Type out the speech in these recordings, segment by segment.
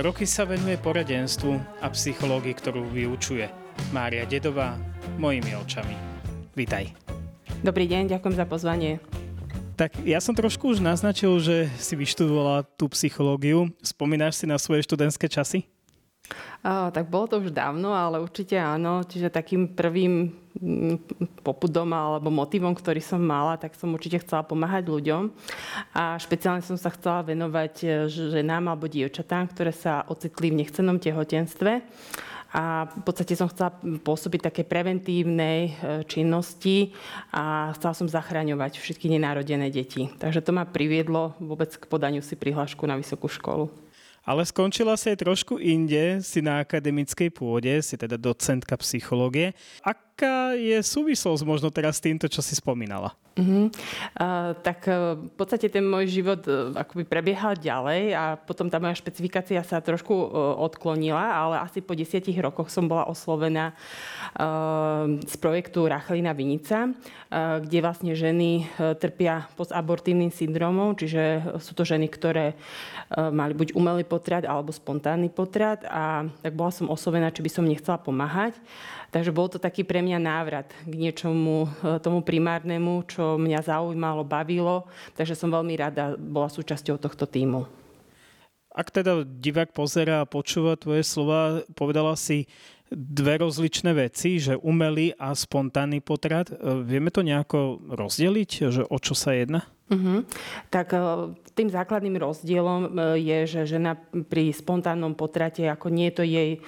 Roky sa venuje poradenstvu a psychológii, ktorú vyučuje. Mária Dedová, mojimi očami. Vítaj. Dobrý deň, ďakujem za pozvanie. Tak ja som trošku už naznačil, že si vyštudovala tú psychológiu. Spomínaš si na svoje študentské časy? Tak bolo to už dávno, ale určite áno. Čiže takým prvým mm, popudom alebo motivom, ktorý som mala, tak som určite chcela pomáhať ľuďom. A špeciálne som sa chcela venovať e, ženám alebo dievčatám, ktoré sa ocitli v nechcenom tehotenstve a v podstate som chcela pôsobiť také preventívnej e, činnosti a chcela som zachraňovať všetky nenarodené deti. Takže to ma priviedlo vôbec k podaniu si prihlášku na vysokú školu. Ale skončila si aj trošku inde, si na akademickej pôde, si teda docentka psychológie. Aká je súvislosť možno teraz s týmto, čo si spomínala? Uh-huh. Uh, tak uh, v podstate ten môj život uh, akoby prebiehal ďalej a potom tá moja špecifikácia sa trošku uh, odklonila, ale asi po desiatich rokoch som bola oslovená uh, z projektu Rachelina Vinica, uh, kde vlastne ženy uh, trpia postabortívnym syndromom, čiže sú to ženy, ktoré uh, mali buď umelý potrat alebo spontánny potrat a tak bola som oslovená, či by som nechcela pomáhať. Takže bol to taký pre mňa návrat k niečomu uh, tomu primárnemu, čo mňa zaujímalo, bavilo, takže som veľmi rada bola súčasťou tohto týmu. Ak teda divák pozera a počúva tvoje slova, povedala si dve rozličné veci, že umelý a spontánny potrat. Vieme to nejako rozdeliť, že o čo sa jedná? Uh-huh. Tak e, tým základným rozdielom e, je, že žena pri spontánnom potrate, ako nie je to jej e,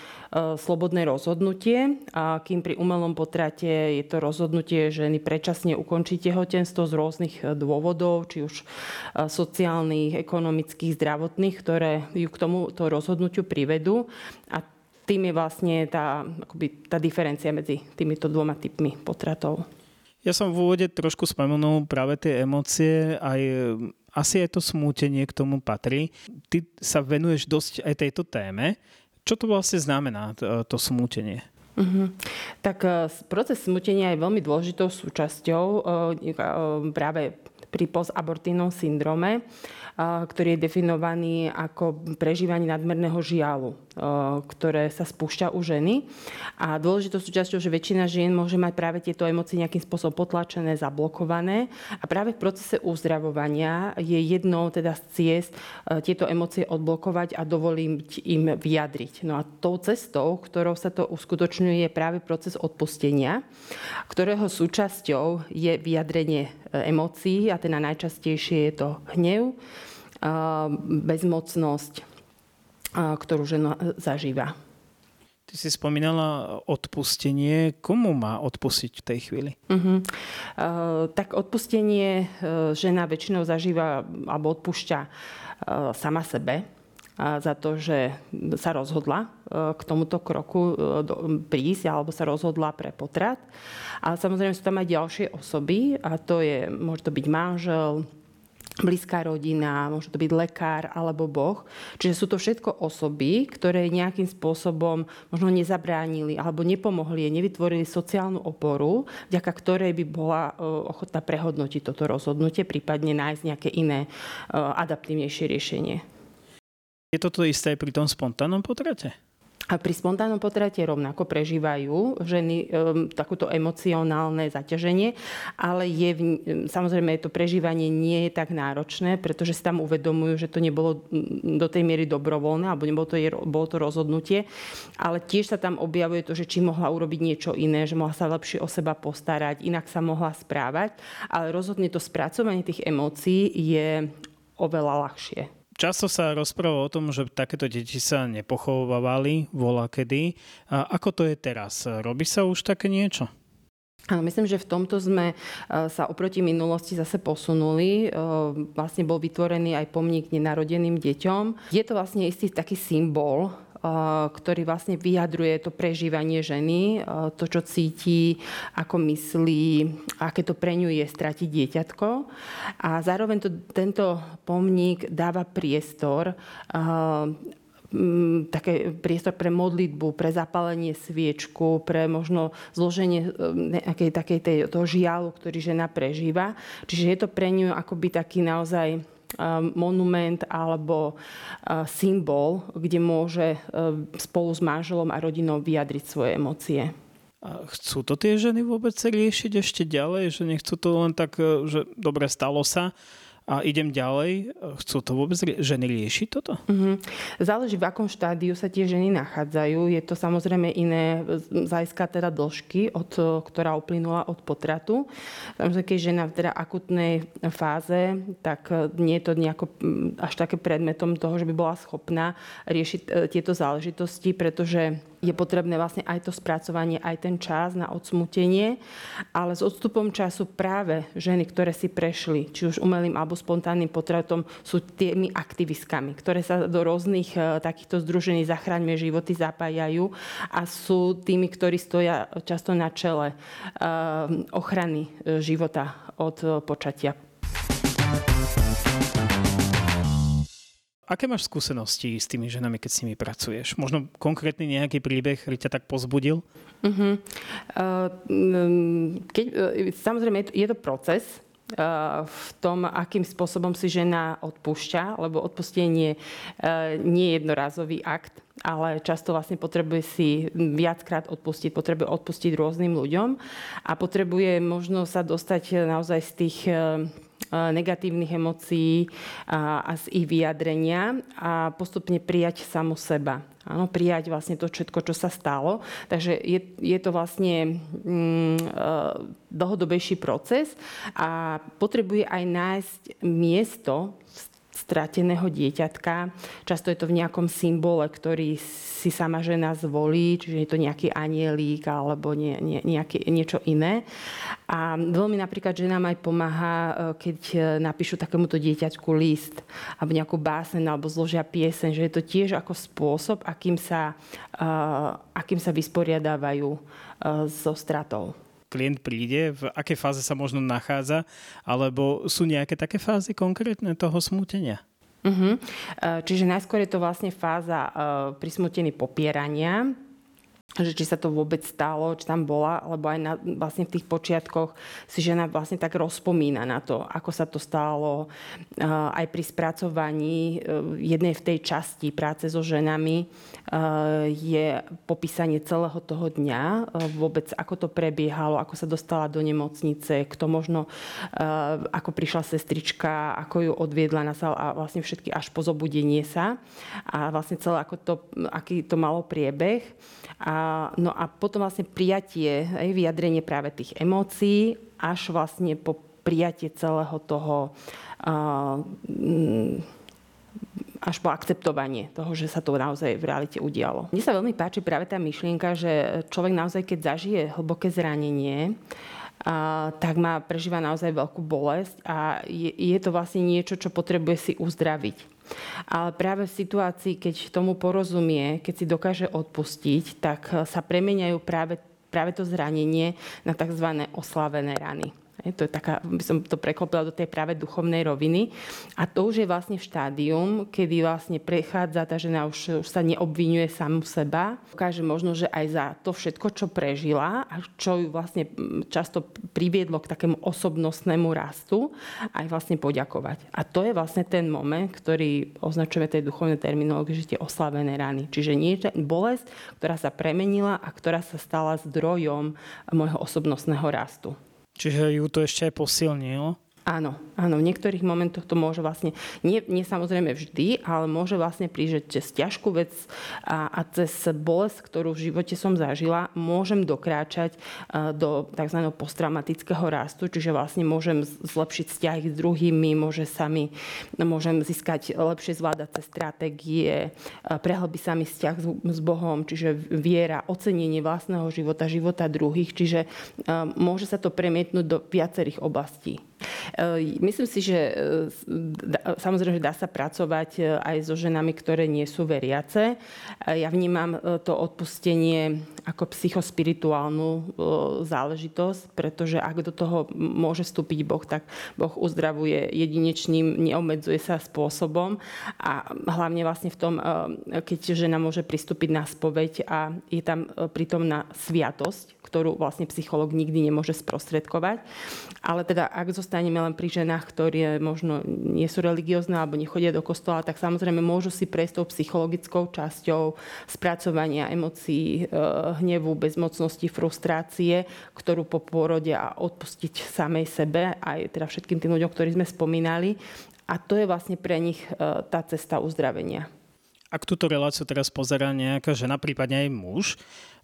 slobodné rozhodnutie, a kým pri umelom potrate je to rozhodnutie ženy predčasne ukončiť tehotenstvo z rôznych dôvodov, či už sociálnych, ekonomických, zdravotných, ktoré ju k tomuto rozhodnutiu privedú. A tým je vlastne tá, akoby, tá diferencia medzi týmito dvoma typmi potratov. Ja som v úvode trošku spomenul práve tie emócie, aj asi aj to smútenie k tomu patrí. Ty sa venuješ dosť aj tejto téme. Čo to vlastne znamená, to, to smútenie? Uh-huh. Tak e, proces smutenia je veľmi dôležitou súčasťou e, e, práve pri postabortívnom syndrome, ktorý je definovaný ako prežívanie nadmerného žialu, ktoré sa spúšťa u ženy. A dôležitou súčasťou, že väčšina žien môže mať práve tieto emócie nejakým spôsobom potlačené, zablokované. A práve v procese uzdravovania je jednou teda z ciest tieto emócie odblokovať a dovoliť im vyjadriť. No a tou cestou, ktorou sa to uskutočňuje, je práve proces odpustenia, ktorého súčasťou je vyjadrenie emócií a teda najčastejšie je to hnev, bezmocnosť, ktorú žena zažíva. Ty si spomínala odpustenie. Komu má odpustiť v tej chvíli? Uh-huh. Uh, tak odpustenie uh, žena väčšinou zažíva alebo odpúšťa uh, sama sebe za to, že sa rozhodla k tomuto kroku prísť alebo sa rozhodla pre potrat. A samozrejme sú tam aj ďalšie osoby a to je, môže to byť manžel, blízka rodina, môže to byť lekár alebo Boh. Čiže sú to všetko osoby, ktoré nejakým spôsobom možno nezabránili alebo nepomohli, nevytvorili sociálnu oporu, vďaka ktorej by bola e, ochotná prehodnotiť toto rozhodnutie, prípadne nájsť nejaké iné e, adaptívnejšie riešenie. Je toto isté aj pri tom spontánnom potrate? A pri spontánnom potrate rovnako prežívajú ženy e, takúto emocionálne zaťaženie, ale je v, samozrejme to prežívanie nie je tak náročné, pretože si tam uvedomujú, že to nebolo do tej miery dobrovoľné, alebo nebolo to, bolo to rozhodnutie, ale tiež sa tam objavuje to, že či mohla urobiť niečo iné, že mohla sa lepšie o seba postarať, inak sa mohla správať, ale rozhodne to spracovanie tých emócií je oveľa ľahšie. Často sa rozpráva o tom, že takéto deti sa nepochovávali vola kedy. A ako to je teraz? Robí sa už také niečo? Áno, myslím, že v tomto sme e, sa oproti minulosti zase posunuli. E, vlastne bol vytvorený aj pomník nenarodeným deťom. Je to vlastne istý taký symbol ktorý vlastne vyjadruje to prežívanie ženy, to, čo cíti, ako myslí, aké to pre ňu je stratiť dieťatko. A zároveň to, tento pomník dáva priestor také priestor pre modlitbu, pre zapálenie sviečku, pre možno zloženie nejakej takej tej, toho žialu, ktorý žena prežíva. Čiže je to pre ňu akoby taký naozaj monument alebo symbol, kde môže spolu s manželom a rodinou vyjadriť svoje emócie. A chcú to tie ženy vôbec riešiť ešte ďalej, že nechcú to len tak, že dobre, stalo sa, a idem ďalej. Chcú to vôbec ženy riešiť toto? Mm-hmm. Záleží, v akom štádiu sa tie ženy nachádzajú. Je to samozrejme iné zajská teda dĺžky, od, ktorá uplynula od potratu. Samozrejme, keď žena v teda akutnej fáze, tak nie je to nejako až také predmetom toho, že by bola schopná riešiť e, tieto záležitosti, pretože je potrebné vlastne aj to spracovanie, aj ten čas na odsmutenie, ale s odstupom času práve ženy, ktoré si prešli, či už umelým alebo spontánnym potratom, sú tými aktivistkami, ktoré sa do rôznych e, takýchto združení Zachraňme životy zapájajú a sú tými, ktorí stoja často na čele e, ochrany e, života od počatia. Aké máš skúsenosti s tými ženami, keď s nimi pracuješ? Možno konkrétny nejaký príbeh, ktorý ťa tak pozbudil? Uh-huh. keď, e, samozrejme, je to proces, e, v tom, akým spôsobom si žena odpúšťa, lebo odpustenie nie je jednorazový akt, ale často vlastne potrebuje si viackrát odpustiť, potrebuje odpustiť rôznym ľuďom a potrebuje možno sa dostať naozaj z tých negatívnych emócií a, a z ich vyjadrenia a postupne prijať samu seba. Áno, prijať vlastne to všetko, čo sa stalo. Takže je, je to vlastne mm, dlhodobejší proces a potrebuje aj nájsť miesto strateného dieťatka. Často je to v nejakom symbole, ktorý si sama žena zvolí, čiže je to nejaký anielík alebo nie, nie, nejaké, niečo iné. A veľmi napríklad ženám aj pomáha, e, keď e, napíšu takémuto dieťaťku list alebo nejakú básen alebo zložia piesen, že je to tiež ako spôsob, akým sa, uh, akým sa vysporiadávajú so stratou klient príde, v akej fáze sa možno nachádza, alebo sú nejaké také fázy konkrétne toho smútenia? Uh-huh. Čiže najskôr je to vlastne fáza uh, prismutení popierania, že či sa to vôbec stalo, či tam bola, lebo aj na, vlastne v tých počiatkoch si žena vlastne tak rozpomína na to, ako sa to stalo. Aj pri spracovaní e, jednej v tej časti práce so ženami e, je popísanie celého toho dňa, vôbec ako to prebiehalo, ako sa dostala do nemocnice, kto možno, ako prišla sestrička, ako ju odviedla na sal a vlastne všetky až po zobudenie sa a vlastne celé, ako to, aký to malo priebeh. A, no a potom vlastne prijatie, aj vyjadrenie práve tých emócií, až vlastne po prijatie celého toho a, až po akceptovanie toho, že sa to naozaj v realite udialo. Mne sa veľmi páči práve tá myšlienka, že človek naozaj, keď zažije hlboké zranenie, a, tak má, prežíva naozaj veľkú bolesť a je, je to vlastne niečo, čo potrebuje si uzdraviť. Ale práve v situácii, keď tomu porozumie, keď si dokáže odpustiť, tak sa premeniajú práve, práve to zranenie na tzv. oslavené rany. To je taká, by som to preklopila do tej práve duchovnej roviny. A to už je vlastne v štádium, kedy vlastne prechádza tá žena, už, už sa neobvinuje samu seba. Ukáže možno, že aj za to všetko, čo prežila a čo ju vlastne často priviedlo k takému osobnostnému rastu, aj vlastne poďakovať. A to je vlastne ten moment, ktorý označujeme tej duchovnej terminológie, že tie oslavené rany. Čiže nie bolesť, ktorá sa premenila a ktorá sa stala zdrojom môjho osobnostného rastu. Čiže ju to ešte aj posilnilo? Áno, áno, v niektorých momentoch to môže vlastne, nie, nie samozrejme vždy, ale môže vlastne prísť, že cez ťažkú vec a, a cez bolesť, ktorú v živote som zažila, môžem dokráčať do tzv. posttraumatického rastu, čiže vlastne môžem zlepšiť vzťahy s druhými, môže sa mi, môžem získať lepšie zvládace stratégie, prehlbí sa mi vzťah s, s Bohom, čiže viera, ocenenie vlastného života, života druhých, čiže môže sa to premietnúť do viacerých oblastí. E, myslím si, že e, samozrejme, že dá sa pracovať e, aj so ženami, ktoré nie sú veriace. Ja vnímam to odpustenie ako psychospirituálnu e, záležitosť, pretože ak do toho môže vstúpiť Boh, tak Boh uzdravuje jedinečným, neobmedzuje sa spôsobom a hlavne vlastne v tom, e, keď žena môže pristúpiť na spoveď a je tam prítomná sviatosť, ktorú vlastne psycholog nikdy nemôže sprostredkovať. Ale teda ak zostaneme len pri ženách, ktoré možno nie sú religiózne alebo nechodia do kostola, tak samozrejme môžu si prejsť tou psychologickou časťou spracovania emócií, e, hnevu, bezmocnosti, frustrácie, ktorú po pôrode a odpustiť samej sebe, aj teda všetkým tým ľuďom, ktorí sme spomínali. A to je vlastne pre nich e, tá cesta uzdravenia. Ak túto reláciu teraz pozerá nejaká žena, prípadne aj muž,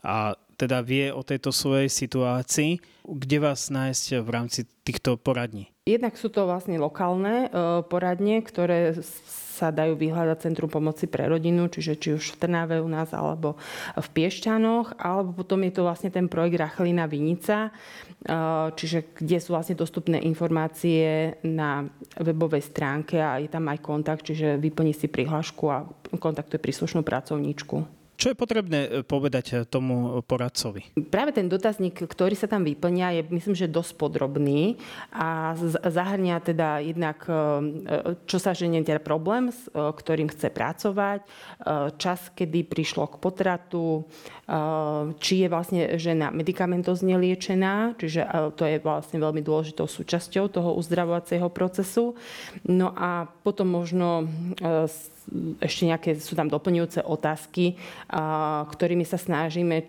a teda vie o tejto svojej situácii, kde vás nájsť v rámci týchto poradní? Jednak sú to vlastne lokálne e, poradne, ktoré sa dajú vyhľadať Centrum pomoci pre rodinu, čiže či už v Trnave u nás, alebo v Piešťanoch, alebo potom je to vlastne ten projekt Rachlina Vinica, čiže kde sú vlastne dostupné informácie na webovej stránke a je tam aj kontakt, čiže vyplní si prihlášku a kontaktuje príslušnú pracovníčku. Čo je potrebné e, povedať e, tomu poradcovi? Práve ten dotazník, ktorý sa tam vyplňa, je myslím, že dosť podrobný a zahrňa teda jednak, e, čo sa ženie teda problém, s ktorým chce pracovať, čas, kedy prišlo k potratu, či je vlastne žena medicamentozne liečená, čiže to je vlastne veľmi dôležitou súčasťou toho uzdravovacieho procesu. No a potom možno ešte nejaké sú tam doplňujúce otázky, ktorými sa snažíme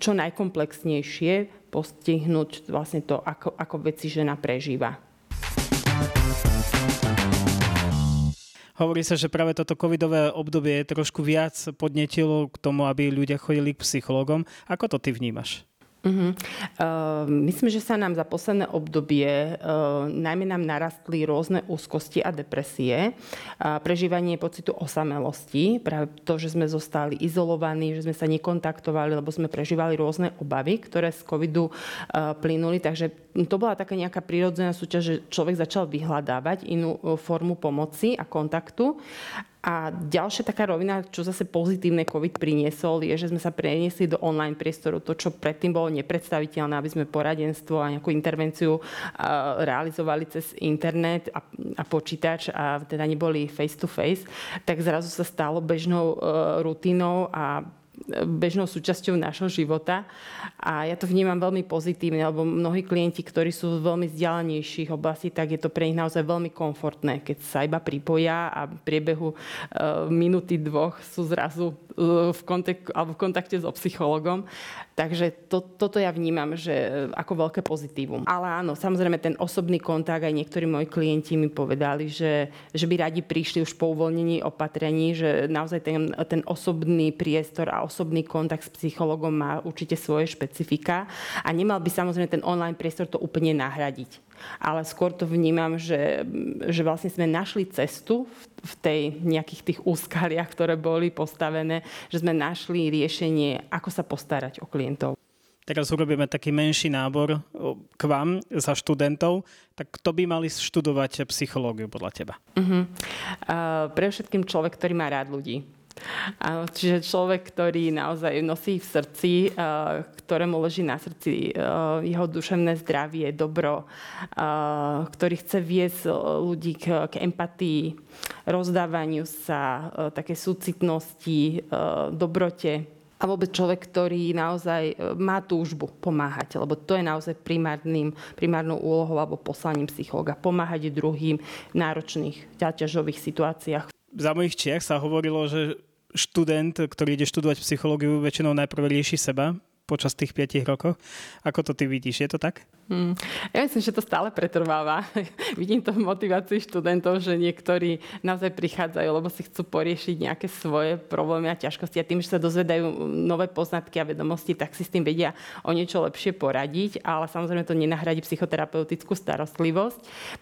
čo najkomplexnejšie postihnúť vlastne to, ako, ako veci žena prežíva. Hovorí sa, že práve toto covidové obdobie trošku viac podnetilo k tomu, aby ľudia chodili k psychologom. Ako to ty vnímaš? Uh-huh. Uh, myslím, že sa nám za posledné obdobie uh, najmä nám narastli rôzne úzkosti a depresie, uh, prežívanie pocitu osamelosti, práve to, že sme zostali izolovaní, že sme sa nekontaktovali, lebo sme prežívali rôzne obavy, ktoré z covidu uh, plynuli, takže to bola taká nejaká prírodzená súťaž, že človek začal vyhľadávať inú uh, formu pomoci a kontaktu a ďalšia taká rovina, čo zase pozitívne COVID priniesol, je, že sme sa preniesli do online priestoru. To, čo predtým bolo nepredstaviteľné, aby sme poradenstvo a nejakú intervenciu realizovali cez internet a, počítač a teda neboli face to face, tak zrazu sa stalo bežnou e, rutinou a bežnou súčasťou nášho života. A ja to vnímam veľmi pozitívne, lebo mnohí klienti, ktorí sú z veľmi vzdialenejších oblastí, tak je to pre nich naozaj veľmi komfortné, keď sa iba pripoja a v priebehu e, minúty dvoch sú zrazu e, v, kontek- alebo v kontakte so psychologom. Takže to, toto ja vnímam, že e, ako veľké pozitívum. Ale áno, samozrejme ten osobný kontakt, aj niektorí moji klienti mi povedali, že, že by radi prišli už po uvoľnení opatrení, že naozaj ten, ten osobný priestor a osobný kontakt s psychologom má určite svoje špecifika a nemal by samozrejme ten online priestor to úplne nahradiť ale skôr to vnímam, že, že vlastne sme našli cestu v, v tej nejakých tých úskaliach, ktoré boli postavené, že sme našli riešenie, ako sa postarať o klientov. Teraz urobíme taký menší nábor k vám za študentov. Tak kto by mali študovať psychológiu podľa teba? Uh-huh. Uh, pre všetkým človek, ktorý má rád ľudí Áno, čiže človek, ktorý naozaj nosí v srdci, eh, ktorému leží na srdci eh, jeho duševné zdravie, dobro, eh, ktorý chce viesť ľudí k, k empatii, rozdávaniu sa, také súcitnosti, dobrote, a vôbec človek, ktorý naozaj má túžbu pomáhať, lebo to je naozaj primárnym, primárnou úlohou alebo poslaním psychologa. Pomáhať druhým v náročných, ťaťažových situáciách. Za mojich čiach sa hovorilo, že študent, ktorý ide študovať psychológiu, väčšinou najprv rieši seba počas tých 5 rokov. Ako to ty vidíš? Je to tak? Hmm. Ja myslím, že to stále pretrváva. Vidím to v motivácii študentov, že niektorí naozaj prichádzajú, lebo si chcú poriešiť nejaké svoje problémy a ťažkosti a tým, že sa dozvedajú nové poznatky a vedomosti, tak si s tým vedia o niečo lepšie poradiť, ale samozrejme to nenahradí psychoterapeutickú starostlivosť.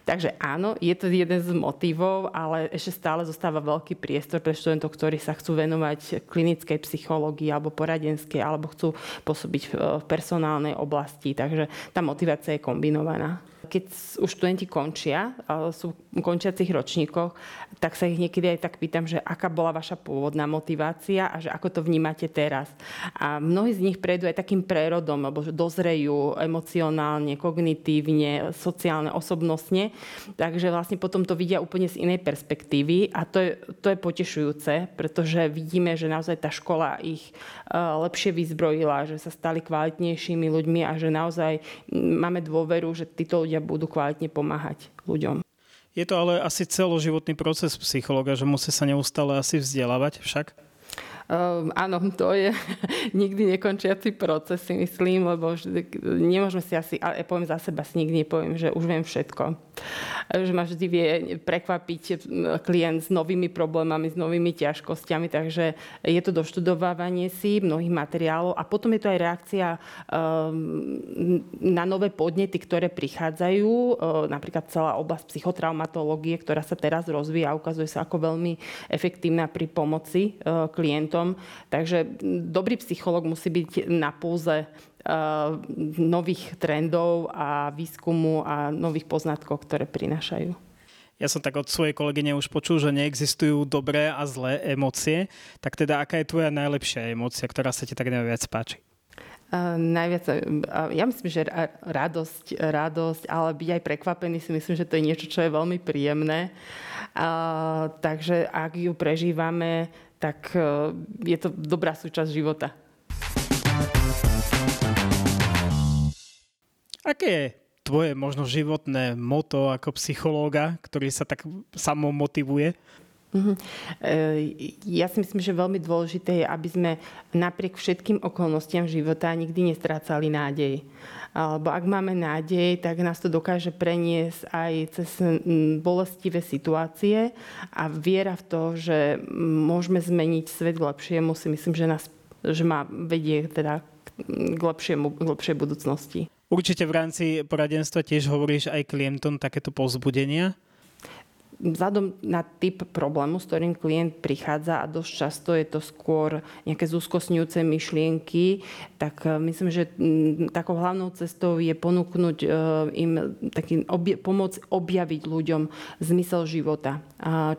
Takže áno, je to jeden z motivov, ale ešte stále zostáva veľký priestor pre študentov, ktorí sa chcú venovať klinickej psychológii alebo poradenskej, alebo chcú pôsobiť v personálnej oblasti. Takže tá motivácia je kombinovaná. Keď už študenti končia, sú v končiacich ročníkoch, tak sa ich niekedy aj tak pýtam, že aká bola vaša pôvodná motivácia a že ako to vnímate teraz. A mnohí z nich prejdú aj takým prerodom, alebo dozrejú emocionálne, kognitívne, sociálne, osobnostne. Takže vlastne potom to vidia úplne z inej perspektívy a to je, to je potešujúce, pretože vidíme, že naozaj tá škola ich lepšie vyzbrojila, že sa stali kvalitnejšími ľuďmi a že naozaj máme dôveru, že títo ľudia budú kvalitne pomáhať ľuďom. Je to ale asi celoživotný proces psychologa, že musí sa neustále asi vzdelávať však? Um, áno, to je nikdy nekončiaci proces, si myslím, lebo nemôžeme si asi, ja poviem za seba, si nikdy nepoviem, že už viem všetko. Že ma vždy vie prekvapiť klient s novými problémami, s novými ťažkosťami, takže je to doštudovávanie si mnohých materiálov a potom je to aj reakcia um, na nové podnety, ktoré prichádzajú, um, napríklad celá oblasť psychotraumatológie, ktorá sa teraz rozvíja a ukazuje sa ako veľmi efektívna pri pomoci uh, klientom klientom. Takže dobrý psycholog musí byť na pulze eh, nových trendov a výskumu a nových poznatkov, ktoré prinášajú. Ja som tak od svojej kolegyne už počul, že neexistujú dobré a zlé emócie. Tak teda, aká je tvoja najlepšia emócia, ktorá sa ti tak najviac páči? Uh, najviac, uh, ja myslím, že radosť, radosť, ale byť aj prekvapený si myslím, že to je niečo, čo je veľmi príjemné. Uh, takže ak ju prežívame tak e, je to dobrá súčasť života. Aké je tvoje možno životné moto ako psychológa, ktorý sa tak samo motivuje? Mhm. E, ja si myslím, že veľmi dôležité je, aby sme napriek všetkým okolnostiam života nikdy nestrácali nádej. Alebo ak máme nádej, tak nás to dokáže preniesť aj cez bolestivé situácie a viera v to, že môžeme zmeniť svet k lepšiemu, si myslím, že, nás, že má vedie teda k, lepšiemu, k lepšej budúcnosti. Určite v rámci poradenstva tiež hovoríš aj klientom takéto povzbudenia? Vzhľadom na typ problému, s ktorým klient prichádza a dosť často je to skôr nejaké zúskosňujúce myšlienky, tak e, myslím, že takou hlavnou cestou je ponúknuť e, im taký obje, pomoc objaviť ľuďom zmysel života.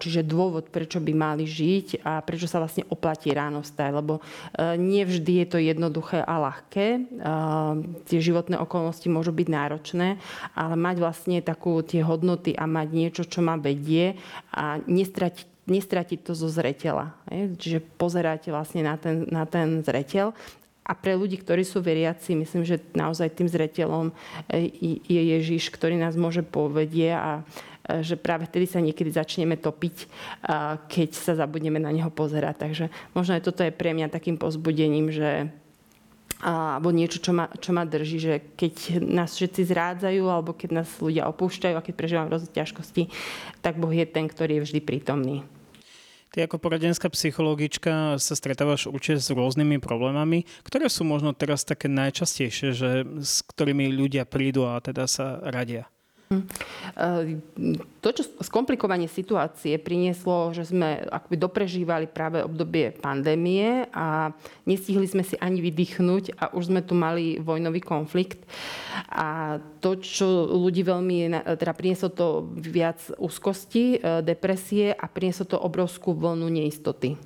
Čiže dôvod, prečo by mali žiť a prečo sa vlastne oplatí ráno stať, lebo e, nie vždy je to jednoduché a ľahké. Tie životné okolnosti môžu byť náročné, ale mať vlastne takú tie hodnoty a mať niečo, čo má vedieť, vedie a nestratiť, nestratiť to zo zreteľa. Čiže pozeráte vlastne na ten, na ten zreteľ a pre ľudí, ktorí sú veriaci, myslím, že naozaj tým zreteľom e, je Ježiš, ktorý nás môže povedie a e, že práve vtedy sa niekedy začneme topiť, keď sa zabudneme na neho pozerať. Takže možno aj toto je pre mňa takým pozbudením, že alebo niečo, čo ma, čo ma drží, že keď nás všetci zrádzajú, alebo keď nás ľudia opúšťajú a keď prežívam rôzne ťažkosti, tak Boh je ten, ktorý je vždy prítomný. Ty ako poradenská psychologička sa stretávaš určite s rôznymi problémami, ktoré sú možno teraz také najčastejšie, že, s ktorými ľudia prídu a teda sa radia. Hm. To, čo skomplikovanie situácie prinieslo, že sme akoby doprežívali práve obdobie pandémie a nestihli sme si ani vydýchnuť a už sme tu mali vojnový konflikt. A to, čo ľudí veľmi, teda prinieslo to viac úzkosti, e, depresie a prinieslo to obrovskú vlnu neistoty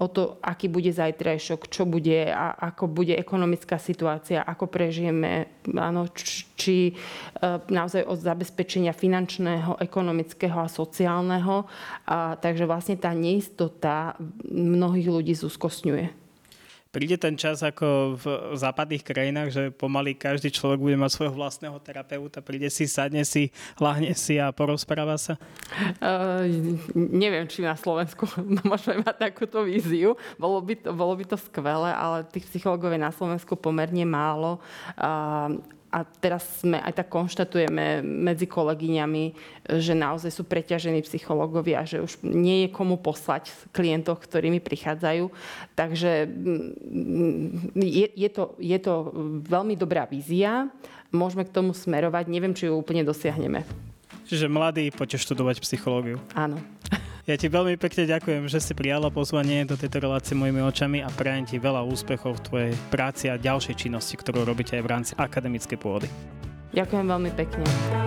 o to, aký bude zajtrajšok, čo bude a ako bude ekonomická situácia, ako prežijeme, áno, či e, naozaj od zabezpečenia finančného, ekonomického a sociálneho. A, takže vlastne tá neistota mnohých ľudí zúskostňuje príde ten čas ako v západných krajinách, že pomaly každý človek bude mať svojho vlastného terapeuta, príde si, sadne si, lahne si a porozpráva sa? Uh, neviem, či na Slovensku môžeme mať takúto víziu. Bolo by to, bolo by to skvelé, ale tých psychológov je na Slovensku pomerne málo. Uh, a teraz sme aj tak konštatujeme medzi kolegyňami, že naozaj sú preťažení psychológovia, že už nie je komu poslať klientov, ktorými prichádzajú. Takže mm, je, je, to, je to veľmi dobrá vízia. Môžeme k tomu smerovať. Neviem, či ju úplne dosiahneme. Čiže mladí, poďte študovať psychológiu. Áno. Ja ti veľmi pekne ďakujem, že si prijala pozvanie do tejto relácie mojimi očami a prajem ti veľa úspechov v tvojej práci a ďalšej činnosti, ktorú robíte aj v rámci akademickej pôdy. Ďakujem veľmi pekne.